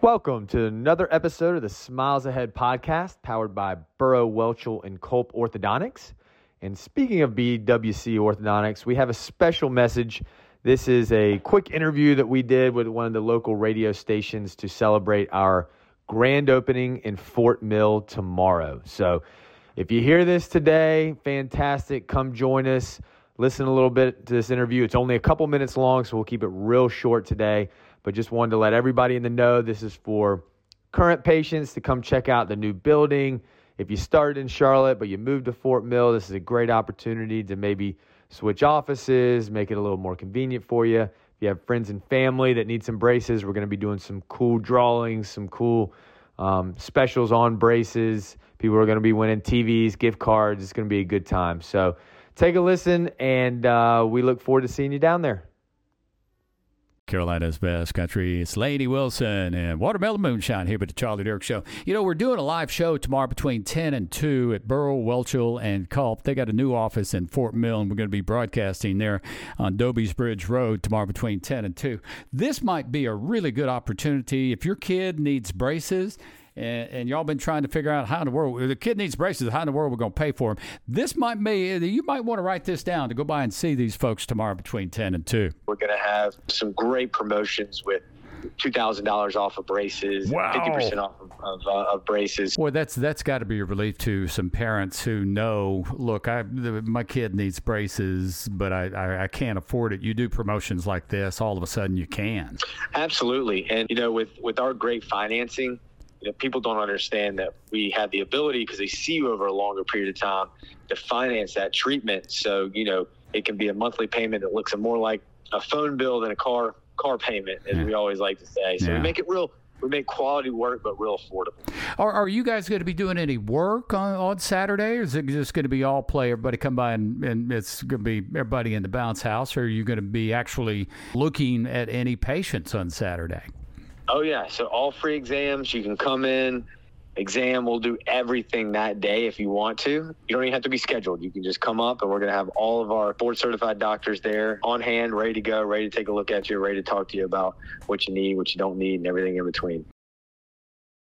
Welcome to another episode of the Smiles Ahead podcast, powered by Burrow, Welchel, and Culp Orthodontics. And speaking of BWC Orthodontics, we have a special message. This is a quick interview that we did with one of the local radio stations to celebrate our grand opening in Fort Mill tomorrow. So if you hear this today, fantastic. Come join us. Listen a little bit to this interview. It's only a couple minutes long, so we'll keep it real short today but just wanted to let everybody in the know this is for current patients to come check out the new building. If you started in Charlotte but you moved to Fort Mill, this is a great opportunity to maybe switch offices, make it a little more convenient for you. If you have friends and family that need some braces, we're going to be doing some cool drawings, some cool um, specials on braces. People are going to be winning TVs, gift cards. It's going to be a good time. So take a listen, and uh, we look forward to seeing you down there. Carolina's best country. It's Lainey Wilson and Watermelon Moonshine here with the Charlie Dirk Show. You know, we're doing a live show tomorrow between 10 and 2 at Burrow, Welchel, and Culp. They got a new office in Fort Mill, and we're going to be broadcasting there on Doby's Bridge Road tomorrow between 10 and 2. This might be a really good opportunity if your kid needs braces and, and, y'all been trying to figure out how in the world the kid needs braces. How in the world we're going to pay for them? This might be you might want to write this down to go by and see these folks tomorrow between ten and two. We're going to have some great promotions with two thousand dollars off of braces, fifty wow. percent off of, of, uh, of, braces. Boy, that's that's got to be a relief to some parents who know. Look, I the, my kid needs braces, but I, I, I can't afford it. You do promotions like this, all of a sudden you can. Absolutely, and you know with with our great financing, you know, people don't understand that we have the ability because they see you over a longer period of time to finance that treatment. So, you know, it can be a monthly payment that looks more like a phone bill than a car car payment, as yeah. we always like to say. So yeah. we make it real. We make quality work, but real affordable. Are, are you guys going to be doing any work on, on Saturday, or is it just going to be all play? Everybody come by and, and it's going to be everybody in the bounce house, or are you going to be actually looking at any patients on Saturday? Oh yeah, so all free exams. You can come in, exam. We'll do everything that day if you want to. You don't even have to be scheduled. You can just come up, and we're going to have all of our board certified doctors there on hand, ready to go, ready to take a look at you, ready to talk to you about what you need, what you don't need, and everything in between.